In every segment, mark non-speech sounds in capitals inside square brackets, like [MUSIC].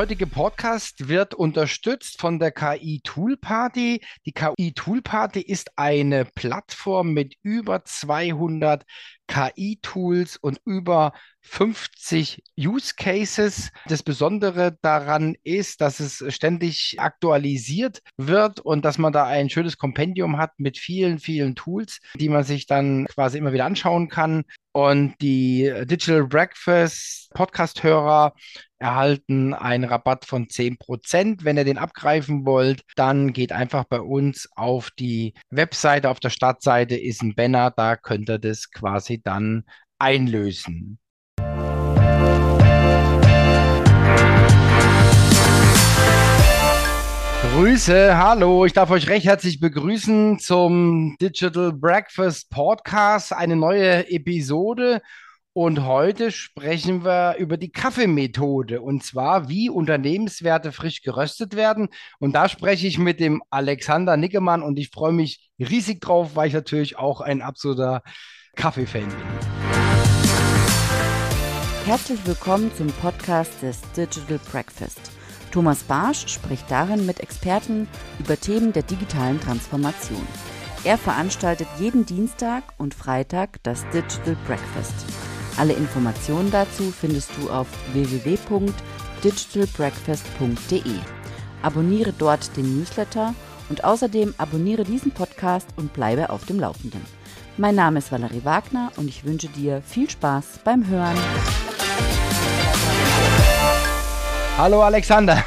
heutige Podcast wird unterstützt von der KI Tool Party. Die KI Tool Party ist eine Plattform mit über 200 KI-Tools und über 50 Use Cases. Das Besondere daran ist, dass es ständig aktualisiert wird und dass man da ein schönes Kompendium hat mit vielen, vielen Tools, die man sich dann quasi immer wieder anschauen kann. Und die Digital Breakfast Podcast-Hörer erhalten einen Rabatt von 10%. Wenn ihr den abgreifen wollt, dann geht einfach bei uns auf die Webseite. Auf der Startseite ist ein Banner, da könnt ihr das quasi dann einlösen. Grüße, hallo, ich darf euch recht herzlich begrüßen zum Digital Breakfast Podcast, eine neue Episode. Und heute sprechen wir über die Kaffeemethode und zwar, wie Unternehmenswerte frisch geröstet werden. Und da spreche ich mit dem Alexander Nickemann und ich freue mich riesig drauf, weil ich natürlich auch ein absoluter Kaffeefan bin. Herzlich willkommen zum Podcast des Digital Breakfast. Thomas Barsch spricht darin mit Experten über Themen der digitalen Transformation. Er veranstaltet jeden Dienstag und Freitag das Digital Breakfast. Alle Informationen dazu findest du auf www.digitalbreakfast.de. Abonniere dort den Newsletter und außerdem abonniere diesen Podcast und bleibe auf dem Laufenden. Mein Name ist Valerie Wagner und ich wünsche dir viel Spaß beim Hören. Hallo Alexander.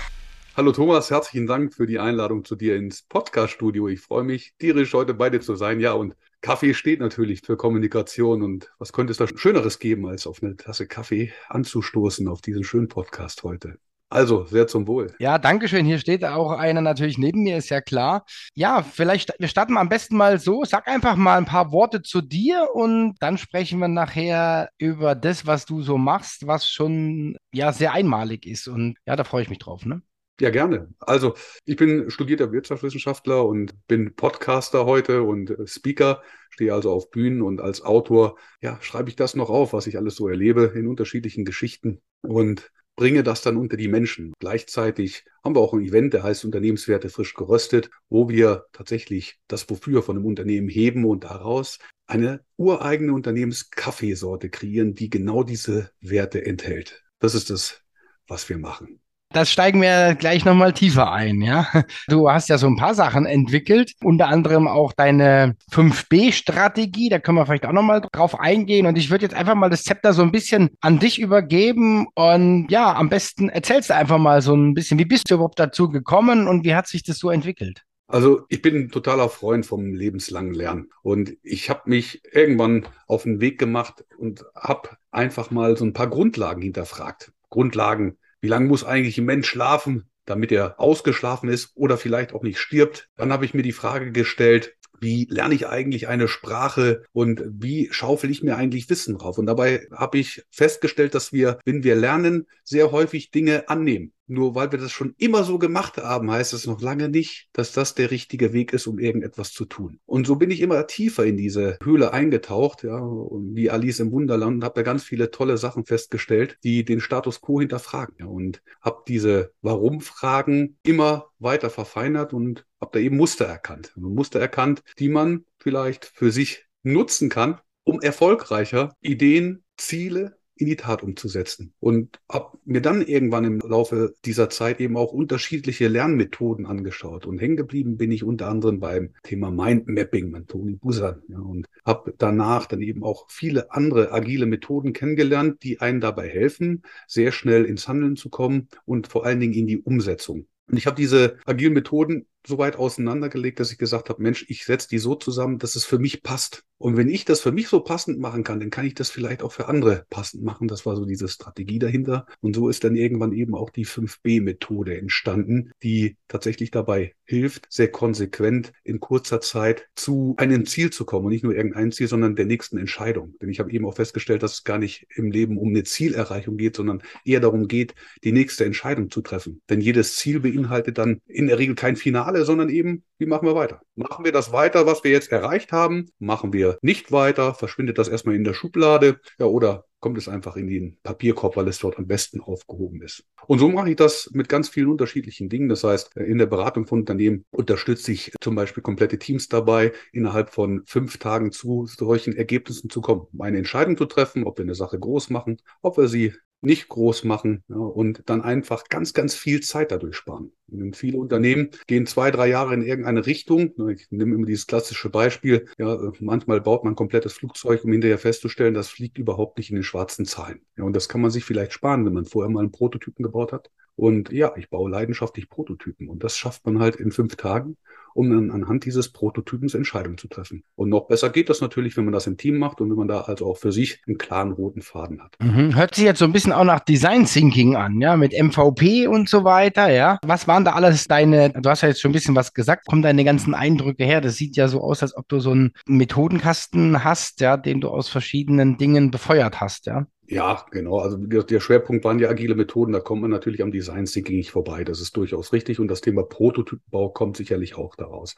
Hallo Thomas, herzlichen Dank für die Einladung zu dir ins Podcast-Studio. Ich freue mich tierisch, heute bei dir zu sein. Ja, und Kaffee steht natürlich für Kommunikation. Und was könnte es da Schöneres geben, als auf eine Tasse Kaffee anzustoßen auf diesen schönen Podcast heute? Also, sehr zum Wohl. Ja, danke schön. Hier steht auch einer natürlich neben mir, ist ja klar. Ja, vielleicht, wir starten am besten mal so. Sag einfach mal ein paar Worte zu dir und dann sprechen wir nachher über das, was du so machst, was schon ja sehr einmalig ist. Und ja, da freue ich mich drauf, ne? Ja, gerne. Also, ich bin studierter Wirtschaftswissenschaftler und bin Podcaster heute und Speaker, stehe also auf Bühnen und als Autor, ja, schreibe ich das noch auf, was ich alles so erlebe in unterschiedlichen Geschichten und bringe das dann unter die Menschen. Gleichzeitig haben wir auch ein Event, der heißt Unternehmenswerte frisch geröstet, wo wir tatsächlich das Wofür von einem Unternehmen heben und daraus eine ureigene Unternehmenskaffeesorte kreieren, die genau diese Werte enthält. Das ist das, was wir machen. Das steigen wir gleich nochmal tiefer ein, ja. Du hast ja so ein paar Sachen entwickelt, unter anderem auch deine 5B-Strategie, da können wir vielleicht auch nochmal drauf eingehen. Und ich würde jetzt einfach mal das Zepter so ein bisschen an dich übergeben. Und ja, am besten erzählst du einfach mal so ein bisschen, wie bist du überhaupt dazu gekommen und wie hat sich das so entwickelt? Also ich bin ein totaler Freund vom lebenslangen Lernen und ich habe mich irgendwann auf den Weg gemacht und habe einfach mal so ein paar Grundlagen hinterfragt. Grundlagen wie lange muss eigentlich ein Mensch schlafen, damit er ausgeschlafen ist oder vielleicht auch nicht stirbt? Dann habe ich mir die Frage gestellt, wie lerne ich eigentlich eine Sprache und wie schaufel ich mir eigentlich Wissen drauf? Und dabei habe ich festgestellt, dass wir, wenn wir lernen, sehr häufig Dinge annehmen. Nur weil wir das schon immer so gemacht haben, heißt es noch lange nicht, dass das der richtige Weg ist, um irgendetwas zu tun. Und so bin ich immer tiefer in diese Höhle eingetaucht, ja, wie Alice im Wunderland und habe da ganz viele tolle Sachen festgestellt, die den Status quo hinterfragen. Ja, und habe diese Warum-Fragen immer weiter verfeinert und habe da eben Muster erkannt. Muster erkannt, die man vielleicht für sich nutzen kann, um erfolgreicher Ideen, Ziele in die Tat umzusetzen. Und habe mir dann irgendwann im Laufe dieser Zeit eben auch unterschiedliche Lernmethoden angeschaut. Und hängen geblieben bin ich unter anderem beim Thema Mindmapping, mein Toni Busan. Ja, und habe danach dann eben auch viele andere agile Methoden kennengelernt, die einen dabei helfen, sehr schnell ins Handeln zu kommen und vor allen Dingen in die Umsetzung. Und ich habe diese agilen Methoden so weit auseinandergelegt, dass ich gesagt habe, Mensch, ich setze die so zusammen, dass es für mich passt. Und wenn ich das für mich so passend machen kann, dann kann ich das vielleicht auch für andere passend machen. Das war so diese Strategie dahinter. Und so ist dann irgendwann eben auch die 5B-Methode entstanden, die tatsächlich dabei hilft, sehr konsequent in kurzer Zeit zu einem Ziel zu kommen. Und nicht nur irgendein Ziel, sondern der nächsten Entscheidung. Denn ich habe eben auch festgestellt, dass es gar nicht im Leben um eine Zielerreichung geht, sondern eher darum geht, die nächste Entscheidung zu treffen. Denn jedes Ziel beinhaltet dann in der Regel kein Finale, sondern eben wie machen wir weiter? Machen wir das weiter, was wir jetzt erreicht haben? Machen wir nicht weiter? Verschwindet das erstmal in der Schublade? Ja, oder kommt es einfach in den Papierkorb, weil es dort am besten aufgehoben ist. Und so mache ich das mit ganz vielen unterschiedlichen Dingen. Das heißt, in der Beratung von Unternehmen unterstütze ich zum Beispiel komplette Teams dabei, innerhalb von fünf Tagen zu solchen Ergebnissen zu kommen, um eine Entscheidung zu treffen, ob wir eine Sache groß machen, ob wir sie nicht groß machen ja, und dann einfach ganz, ganz viel Zeit dadurch sparen. Und viele Unternehmen gehen zwei, drei Jahre in irgendeine Richtung. Ich nehme immer dieses klassische Beispiel. Ja, manchmal baut man ein komplettes Flugzeug, um hinterher festzustellen, das fliegt überhaupt nicht in den schwarzen Zahlen. Ja, und das kann man sich vielleicht sparen, wenn man vorher mal einen Prototypen gebaut hat. Und ja, ich baue leidenschaftlich Prototypen. Und das schafft man halt in fünf Tagen um dann anhand dieses Prototypens Entscheidungen zu treffen. Und noch besser geht das natürlich, wenn man das im Team macht und wenn man da also auch für sich einen klaren roten Faden hat. Mhm. Hört sich jetzt so ein bisschen auch nach Design Thinking an, ja, mit MVP und so weiter, ja. Was waren da alles deine, du hast ja jetzt schon ein bisschen was gesagt, kommen deine ganzen Eindrücke her? Das sieht ja so aus, als ob du so einen Methodenkasten hast, ja, den du aus verschiedenen Dingen befeuert hast, ja. Ja, genau. Also der Schwerpunkt waren ja agile Methoden. Da kommt man natürlich am Design Thinking nicht vorbei. Das ist durchaus richtig. Und das Thema Prototypenbau kommt sicherlich auch daraus.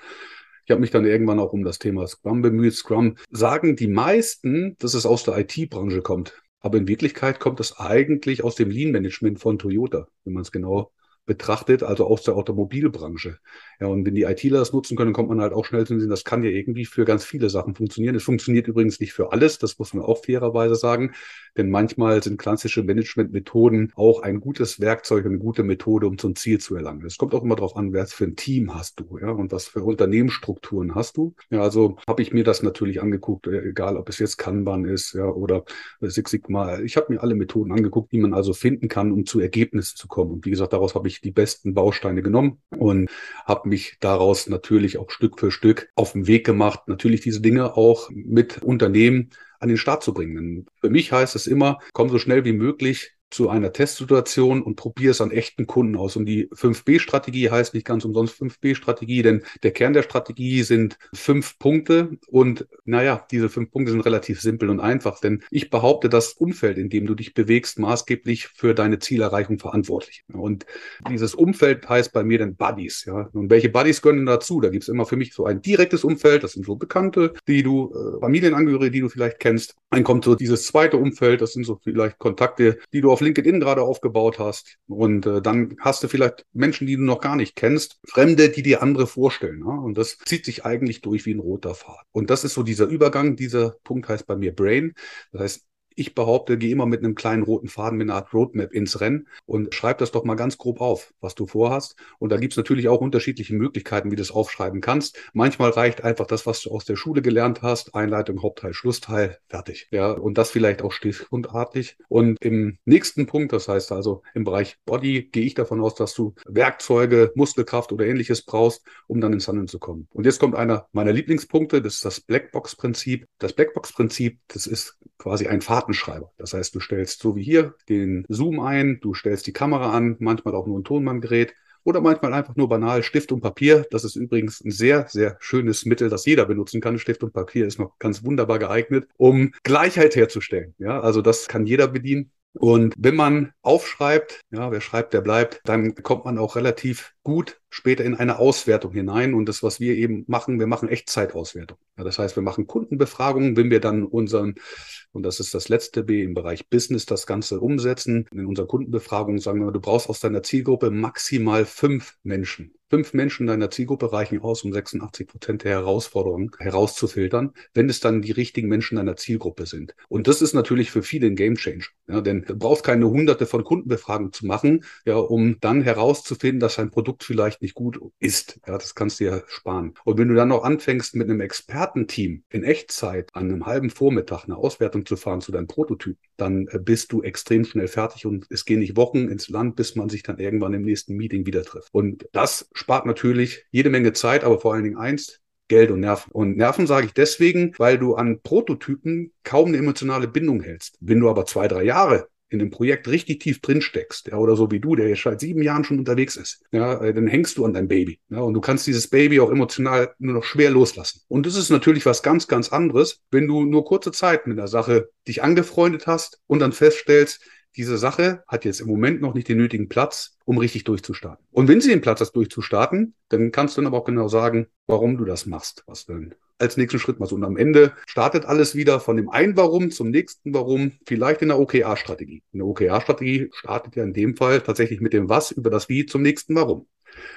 Ich habe mich dann irgendwann auch um das Thema Scrum bemüht. Scrum sagen die meisten, dass es aus der IT-Branche kommt. Aber in Wirklichkeit kommt es eigentlich aus dem Lean-Management von Toyota, wenn man es genau betrachtet, also aus der Automobilbranche. Ja, und wenn die ITler das nutzen können, kommt man halt auch schnell zu sehen, das kann ja irgendwie für ganz viele Sachen funktionieren. Es funktioniert übrigens nicht für alles, das muss man auch fairerweise sagen, denn manchmal sind klassische Managementmethoden auch ein gutes Werkzeug, eine gute Methode, um zum Ziel zu erlangen. Es kommt auch immer darauf an, was für ein Team hast du, ja, und was für Unternehmensstrukturen hast du. Ja, also habe ich mir das natürlich angeguckt, äh, egal ob es jetzt Kanban ist, ja, oder Six Sigma. Ich habe mir alle Methoden angeguckt, die man also finden kann, um zu Ergebnissen zu kommen. Und wie gesagt, daraus habe ich die besten Bausteine genommen und habe habe mich daraus natürlich auch Stück für Stück auf den Weg gemacht, natürlich diese Dinge auch mit Unternehmen an den Start zu bringen. für mich heißt es immer, komm so schnell wie möglich zu einer Testsituation und probiere es an echten Kunden aus. Und die 5B-Strategie heißt nicht ganz umsonst 5B-Strategie, denn der Kern der Strategie sind fünf Punkte. Und naja, diese fünf Punkte sind relativ simpel und einfach, denn ich behaupte, das Umfeld, in dem du dich bewegst, maßgeblich für deine Zielerreichung verantwortlich. Und dieses Umfeld heißt bei mir dann Buddies. Ja. Und welche Buddies gehören dazu? Da gibt es immer für mich so ein direktes Umfeld, das sind so Bekannte, die du, äh, Familienangehörige, die du vielleicht kennst. Dann kommt so dieses zweite Umfeld, das sind so vielleicht Kontakte, die du auf LinkedIn gerade aufgebaut hast. Und äh, dann hast du vielleicht Menschen, die du noch gar nicht kennst, Fremde, die dir andere vorstellen. Ja? Und das zieht sich eigentlich durch wie ein roter Faden. Und das ist so dieser Übergang. Dieser Punkt heißt bei mir Brain. Das heißt, ich behaupte, geh immer mit einem kleinen roten Faden, mit einer Art Roadmap ins Rennen und schreib das doch mal ganz grob auf, was du vorhast. Und da gibt's natürlich auch unterschiedliche Möglichkeiten, wie du es aufschreiben kannst. Manchmal reicht einfach das, was du aus der Schule gelernt hast, Einleitung, Hauptteil, Schlussteil, fertig. Ja, und das vielleicht auch stichpundartig. Und im nächsten Punkt, das heißt also im Bereich Body, gehe ich davon aus, dass du Werkzeuge, Muskelkraft oder ähnliches brauchst, um dann ins Handeln zu kommen. Und jetzt kommt einer meiner Lieblingspunkte, das ist das Blackbox-Prinzip. Das Blackbox-Prinzip, das ist quasi ein Faden Datenschreiber. Das heißt, du stellst so wie hier den Zoom ein, du stellst die Kamera an, manchmal auch nur ein Tonbandgerät oder manchmal einfach nur banal Stift und Papier. Das ist übrigens ein sehr, sehr schönes Mittel, das jeder benutzen kann. Stift und Papier ist noch ganz wunderbar geeignet, um Gleichheit herzustellen. Ja, also das kann jeder bedienen. Und wenn man aufschreibt, ja, wer schreibt, der bleibt, dann kommt man auch relativ gut später in eine Auswertung hinein. Und das, was wir eben machen, wir machen Echtzeitauswertung. Ja, das heißt, wir machen Kundenbefragungen, wenn wir dann unseren und das ist das letzte B im Bereich Business, das Ganze umsetzen. In unserer Kundenbefragung sagen wir, du brauchst aus deiner Zielgruppe maximal fünf Menschen. Fünf Menschen deiner Zielgruppe reichen aus, um 86 Prozent der Herausforderungen herauszufiltern, wenn es dann die richtigen Menschen deiner Zielgruppe sind. Und das ist natürlich für viele ein Gamechanger. Ja, denn du brauchst keine hunderte von Kundenbefragungen zu machen, ja, um dann herauszufinden, dass ein Produkt vielleicht nicht gut ist. Ja, das kannst du ja sparen. Und wenn du dann noch anfängst, mit einem Expertenteam in Echtzeit an einem halben Vormittag eine Auswertung zu fahren zu deinem Prototyp, dann äh, bist du extrem schnell fertig und es gehen nicht Wochen ins Land, bis man sich dann irgendwann im nächsten Meeting wieder trifft. Und das spart natürlich jede Menge Zeit, aber vor allen Dingen eins, Geld und Nerven. Und Nerven sage ich deswegen, weil du an Prototypen kaum eine emotionale Bindung hältst. Wenn du aber zwei, drei Jahre in dem Projekt richtig tief drin steckst, ja, oder so wie du, der jetzt seit sieben Jahren schon unterwegs ist, ja, äh, dann hängst du an deinem Baby. Ja, und du kannst dieses Baby auch emotional nur noch schwer loslassen. Und das ist natürlich was ganz, ganz anderes, wenn du nur kurze Zeit mit der Sache dich angefreundet hast und dann feststellst, diese Sache hat jetzt im Moment noch nicht den nötigen Platz, um richtig durchzustarten. Und wenn sie den Platz hat, durchzustarten, dann kannst du dann aber auch genau sagen, warum du das machst, was du als nächsten Schritt machst. Und am Ende startet alles wieder von dem einen Warum zum nächsten Warum, vielleicht in der OKR-Strategie. Eine OKR-Strategie startet ja in dem Fall tatsächlich mit dem Was über das Wie zum nächsten Warum.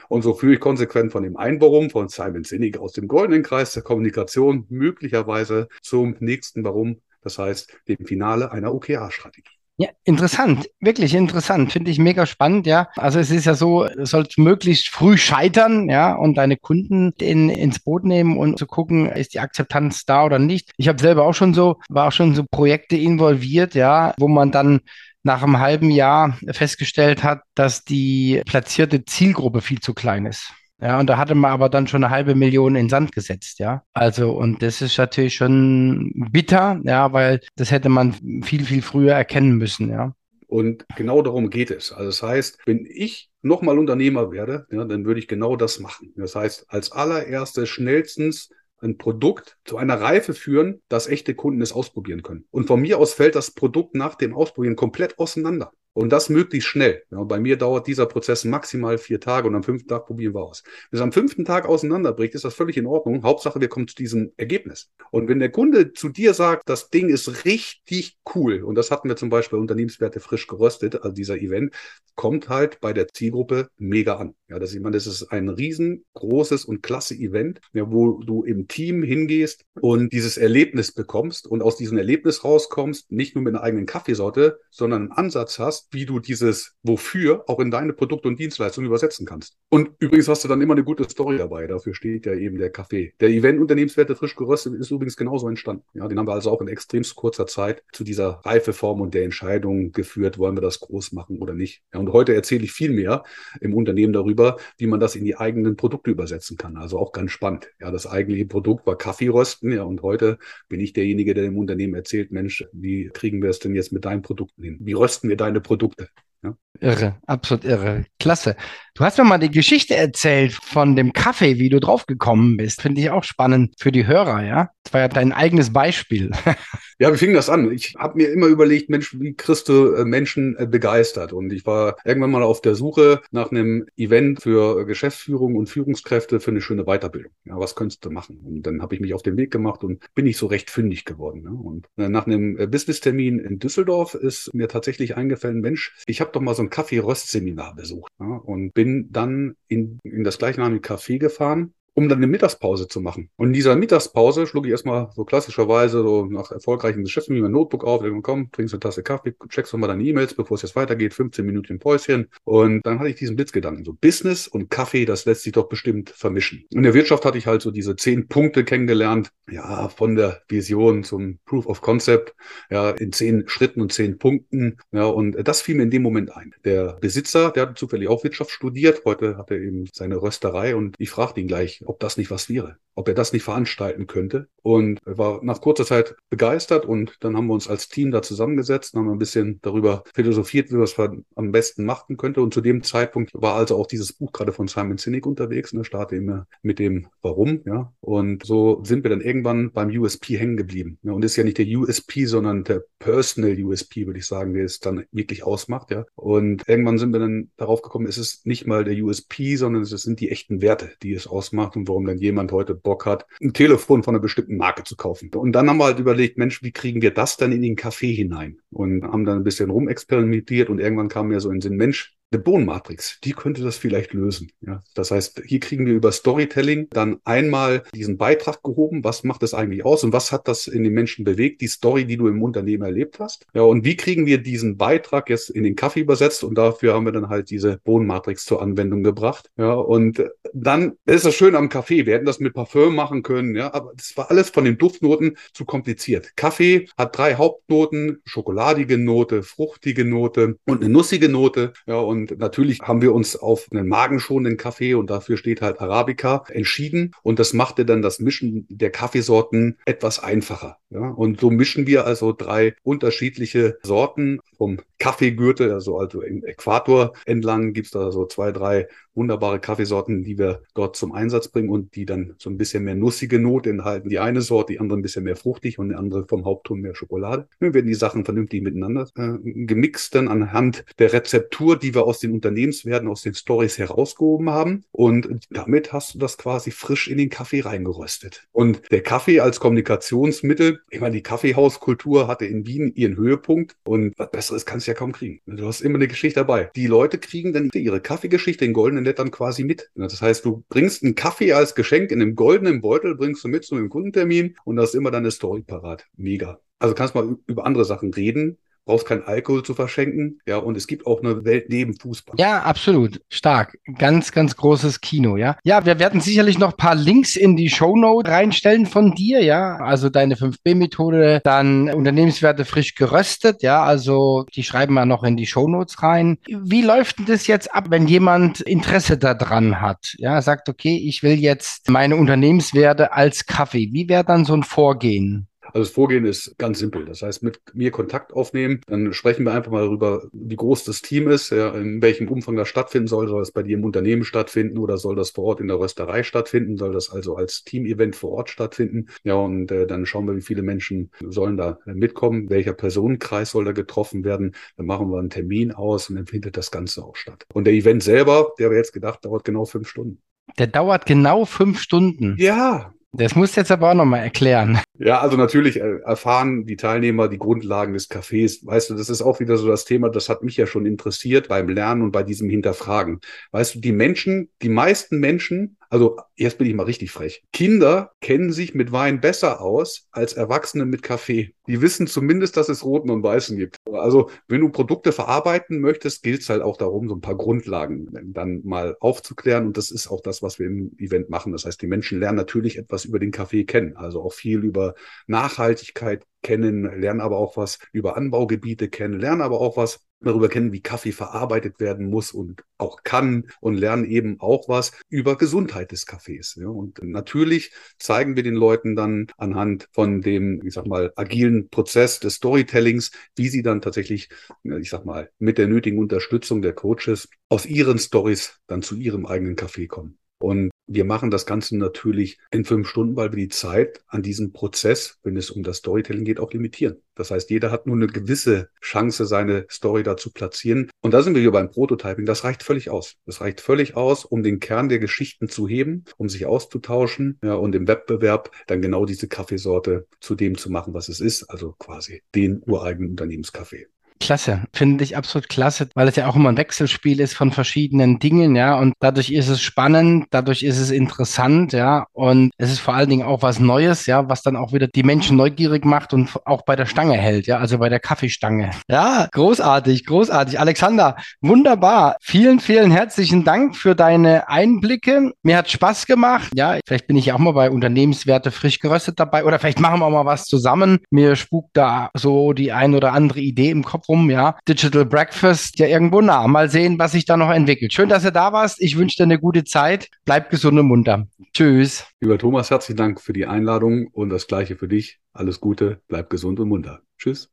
Und so führe ich konsequent von dem einen Warum von Simon Sinek aus dem goldenen Kreis der Kommunikation möglicherweise zum nächsten Warum, das heißt dem Finale einer OKR-Strategie. Ja, interessant, wirklich interessant, finde ich mega spannend, ja. Also es ist ja so, du sollst möglichst früh scheitern, ja, und deine Kunden in, ins Boot nehmen und zu gucken, ist die Akzeptanz da oder nicht. Ich habe selber auch schon so, war auch schon so Projekte involviert, ja, wo man dann nach einem halben Jahr festgestellt hat, dass die platzierte Zielgruppe viel zu klein ist. Ja, und da hatte man aber dann schon eine halbe Million in Sand gesetzt, ja. Also, und das ist natürlich schon bitter, ja, weil das hätte man viel, viel früher erkennen müssen, ja. Und genau darum geht es. Also das heißt, wenn ich nochmal Unternehmer werde, ja, dann würde ich genau das machen. Das heißt, als allererstes schnellstens ein Produkt zu einer Reife führen, dass echte Kunden es ausprobieren können. Und von mir aus fällt das Produkt nach dem Ausprobieren komplett auseinander. Und das möglichst schnell. Ja, bei mir dauert dieser Prozess maximal vier Tage und am fünften Tag probieren wir aus. Wenn es am fünften Tag auseinanderbricht, ist das völlig in Ordnung. Hauptsache, wir kommen zu diesem Ergebnis. Und wenn der Kunde zu dir sagt, das Ding ist richtig cool, und das hatten wir zum Beispiel Unternehmenswerte frisch geröstet, also dieser Event, kommt halt bei der Zielgruppe mega an. Ja, das, ich meine, das ist ein riesengroßes und klasse Event, ja, wo du im Team hingehst und dieses Erlebnis bekommst und aus diesem Erlebnis rauskommst, nicht nur mit einer eigenen Kaffeesorte, sondern einen Ansatz hast, wie du dieses Wofür auch in deine Produkte und Dienstleistungen übersetzen kannst. Und übrigens hast du dann immer eine gute Story dabei. Dafür steht ja eben der Kaffee. Der Event Unternehmenswerte frisch geröstet ist übrigens genauso entstanden. Ja, den haben wir also auch in extremst kurzer Zeit zu dieser Reifeform und der Entscheidung geführt, wollen wir das groß machen oder nicht. Ja, und heute erzähle ich viel mehr im Unternehmen darüber, wie man das in die eigenen Produkte übersetzen kann. Also auch ganz spannend. Ja, das eigentliche Produkt war Kaffeerösten. Ja, und heute bin ich derjenige, der dem Unternehmen erzählt, Mensch, wie kriegen wir es denn jetzt mit deinen Produkten hin? Wie rösten wir deine Produkte? Produkte. Ja. Irre, absolut irre. Klasse. Du hast mir mal die Geschichte erzählt von dem Kaffee, wie du draufgekommen bist. Finde ich auch spannend für die Hörer, ja? Das war ja dein eigenes Beispiel. [LAUGHS] ja, wie fing das an? Ich habe mir immer überlegt, Mensch, wie kriegst du äh, Menschen äh, begeistert? Und ich war irgendwann mal auf der Suche nach einem Event für Geschäftsführung und Führungskräfte für eine schöne Weiterbildung. Ja, was könntest du machen? Und dann habe ich mich auf den Weg gemacht und bin ich so recht fündig geworden. Ne? Und äh, nach einem Business-Termin in Düsseldorf ist mir tatsächlich eingefallen, Mensch, ich habe doch mal so ein Kaffee-Röst-Seminar besucht ja? und bin dann in, in das gleichnamige Café gefahren um dann eine Mittagspause zu machen. Und in dieser Mittagspause schlug ich erstmal so klassischerweise so nach erfolgreichen Geschäften mein Notebook auf, dann komm, trinkst eine Tasse Kaffee, checkst nochmal deine E-Mails, bevor es jetzt weitergeht, 15 Minuten Päuschen. Und dann hatte ich diesen Blitzgedanken, so Business und Kaffee, das lässt sich doch bestimmt vermischen. In der Wirtschaft hatte ich halt so diese zehn Punkte kennengelernt, ja, von der Vision zum Proof of Concept, ja, in zehn Schritten und zehn Punkten, ja, und das fiel mir in dem Moment ein. Der Besitzer, der hat zufällig auch Wirtschaft studiert, heute hat er eben seine Rösterei und ich fragte ihn gleich, ob das nicht was wäre, ob er das nicht veranstalten könnte. Und er war nach kurzer Zeit begeistert und dann haben wir uns als Team da zusammengesetzt und haben ein bisschen darüber philosophiert, wie wir es am besten machen könnte. Und zu dem Zeitpunkt war also auch dieses Buch gerade von Simon Sinek unterwegs, ne, starte immer mit dem Warum, ja. Und so sind wir dann irgendwann beim USP hängen geblieben. Ne? Und ist ja nicht der USP, sondern der Personal USP, würde ich sagen, der es dann wirklich ausmacht, ja. Und irgendwann sind wir dann darauf gekommen, es ist nicht mal der USP, sondern es sind die echten Werte, die es ausmacht und warum dann jemand heute Bock hat, ein Telefon von einer bestimmten Marke zu kaufen. Und dann haben wir halt überlegt, Mensch, wie kriegen wir das dann in den Kaffee hinein? Und haben dann ein bisschen rumexperimentiert und irgendwann kam mir so in den Sinn, Mensch, eine Bohnenmatrix, die könnte das vielleicht lösen. Ja, das heißt, hier kriegen wir über Storytelling dann einmal diesen Beitrag gehoben. Was macht das eigentlich aus und was hat das in den Menschen bewegt? Die Story, die du im Unternehmen erlebt hast. Ja, und wie kriegen wir diesen Beitrag jetzt in den Kaffee übersetzt? Und dafür haben wir dann halt diese Bohnenmatrix zur Anwendung gebracht. Ja, und dann ist das schön am Kaffee. Wir hätten das mit Parfüm machen können. Ja, aber das war alles von den Duftnoten zu kompliziert. Kaffee hat drei Hauptnoten: schokoladige Note, fruchtige Note und eine nussige Note. Ja, und und natürlich haben wir uns auf einen magenschonenden Kaffee und dafür steht halt Arabica entschieden. Und das machte dann das Mischen der Kaffeesorten etwas einfacher. Ja, und so mischen wir also drei unterschiedliche Sorten vom Kaffeegürtel, also, also im Äquator entlang gibt's da so zwei, drei wunderbare Kaffeesorten, die wir dort zum Einsatz bringen und die dann so ein bisschen mehr nussige Note enthalten. Die eine Sorte, die andere ein bisschen mehr fruchtig und die andere vom Hauptton mehr Schokolade. Dann werden die Sachen vernünftig miteinander äh, gemixt dann anhand der Rezeptur, die wir aus den Unternehmenswerten, aus den Stories herausgehoben haben. Und damit hast du das quasi frisch in den Kaffee reingeröstet. Und der Kaffee als Kommunikationsmittel, ich meine, die Kaffeehauskultur hatte in Wien ihren Höhepunkt und was Besseres kannst du ja kaum kriegen. Du hast immer eine Geschichte dabei. Die Leute kriegen dann ihre Kaffeegeschichte in goldenen Lettern quasi mit. Das heißt, du bringst einen Kaffee als Geschenk in einem goldenen Beutel, bringst du mit zu einem Kundentermin und hast immer deine Story parat. Mega. Also kannst mal über andere Sachen reden, brauchst keinen Alkohol zu verschenken. Ja, und es gibt auch eine Welt neben Fußball. Ja, absolut. Stark. Ganz, ganz großes Kino, ja. Ja, wir werden sicherlich noch ein paar Links in die Shownote reinstellen von dir, ja. Also deine 5B-Methode, dann Unternehmenswerte frisch geröstet, ja. Also die schreiben wir noch in die Shownotes rein. Wie läuft denn das jetzt ab, wenn jemand Interesse daran hat? Ja, sagt, okay, ich will jetzt meine Unternehmenswerte als Kaffee. Wie wäre dann so ein Vorgehen? Also das Vorgehen ist ganz simpel. Das heißt, mit mir Kontakt aufnehmen, dann sprechen wir einfach mal darüber, wie groß das Team ist, ja, in welchem Umfang das stattfinden soll. Soll das bei dir im Unternehmen stattfinden oder soll das vor Ort in der Rösterei stattfinden? Soll das also als Team-Event vor Ort stattfinden? Ja, und äh, dann schauen wir, wie viele Menschen sollen da mitkommen, welcher Personenkreis soll da getroffen werden. Dann machen wir einen Termin aus und dann findet das Ganze auch statt. Und der Event selber, der wir jetzt gedacht, dauert genau fünf Stunden. Der dauert genau fünf Stunden. Ja, das musst du jetzt aber auch nochmal erklären. Ja, also natürlich äh, erfahren die Teilnehmer die Grundlagen des Cafés. Weißt du, das ist auch wieder so das Thema, das hat mich ja schon interessiert beim Lernen und bei diesem Hinterfragen. Weißt du, die Menschen, die meisten Menschen also jetzt bin ich mal richtig frech. Kinder kennen sich mit Wein besser aus als Erwachsene mit Kaffee. Die wissen zumindest, dass es roten und weißen gibt. Also wenn du Produkte verarbeiten möchtest, gilt es halt auch darum, so ein paar Grundlagen dann mal aufzuklären. Und das ist auch das, was wir im Event machen. Das heißt, die Menschen lernen natürlich etwas über den Kaffee kennen. Also auch viel über Nachhaltigkeit kennen, lernen aber auch was über Anbaugebiete kennen, lernen aber auch was darüber kennen, wie Kaffee verarbeitet werden muss und auch kann und lernen eben auch was über Gesundheit des Kaffees. Ja. Und natürlich zeigen wir den Leuten dann anhand von dem, ich sag mal, agilen Prozess des Storytellings, wie sie dann tatsächlich, ich sag mal, mit der nötigen Unterstützung der Coaches aus ihren Stories dann zu ihrem eigenen Kaffee kommen. Und wir machen das Ganze natürlich in fünf Stunden, weil wir die Zeit an diesem Prozess, wenn es um das Storytelling geht, auch limitieren. Das heißt, jeder hat nur eine gewisse Chance, seine Story da zu platzieren. Und da sind wir hier beim Prototyping. Das reicht völlig aus. Das reicht völlig aus, um den Kern der Geschichten zu heben, um sich auszutauschen ja, und im Wettbewerb dann genau diese Kaffeesorte zu dem zu machen, was es ist. Also quasi den ureigenen Unternehmenskaffee. Klasse, finde ich absolut klasse, weil es ja auch immer ein Wechselspiel ist von verschiedenen Dingen, ja, und dadurch ist es spannend, dadurch ist es interessant, ja, und es ist vor allen Dingen auch was Neues, ja, was dann auch wieder die Menschen neugierig macht und auch bei der Stange hält, ja, also bei der Kaffeestange. Ja, großartig, großartig. Alexander, wunderbar. Vielen, vielen herzlichen Dank für deine Einblicke. Mir hat Spaß gemacht. Ja, vielleicht bin ich ja auch mal bei Unternehmenswerte frisch geröstet dabei oder vielleicht machen wir auch mal was zusammen. Mir spukt da so die ein oder andere Idee im Kopf rum, ja. Digital Breakfast ja irgendwo nah. Mal sehen, was sich da noch entwickelt. Schön, dass du da warst. Ich wünsche dir eine gute Zeit. Bleib gesund und munter. Tschüss. Lieber Thomas, herzlichen Dank für die Einladung und das Gleiche für dich. Alles Gute, bleib gesund und munter. Tschüss.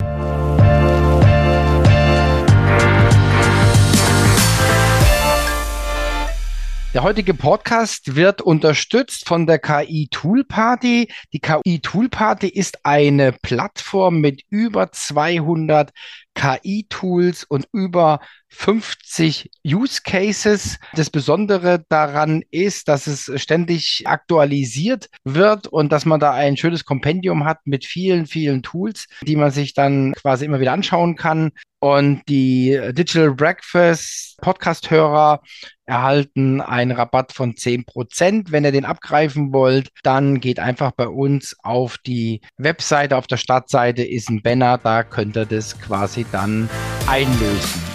Der heutige Podcast wird unterstützt von der KI Tool Party. Die KI Tool Party ist eine Plattform mit über 200 KI-Tools und über 50 Use Cases. Das Besondere daran ist, dass es ständig aktualisiert wird und dass man da ein schönes Kompendium hat mit vielen, vielen Tools, die man sich dann quasi immer wieder anschauen kann. Und die Digital Breakfast Podcast-Hörer erhalten einen Rabatt von 10%. Wenn ihr den abgreifen wollt, dann geht einfach bei uns auf die Webseite. Auf der Startseite ist ein Banner, da könnt ihr das quasi dann einlösen.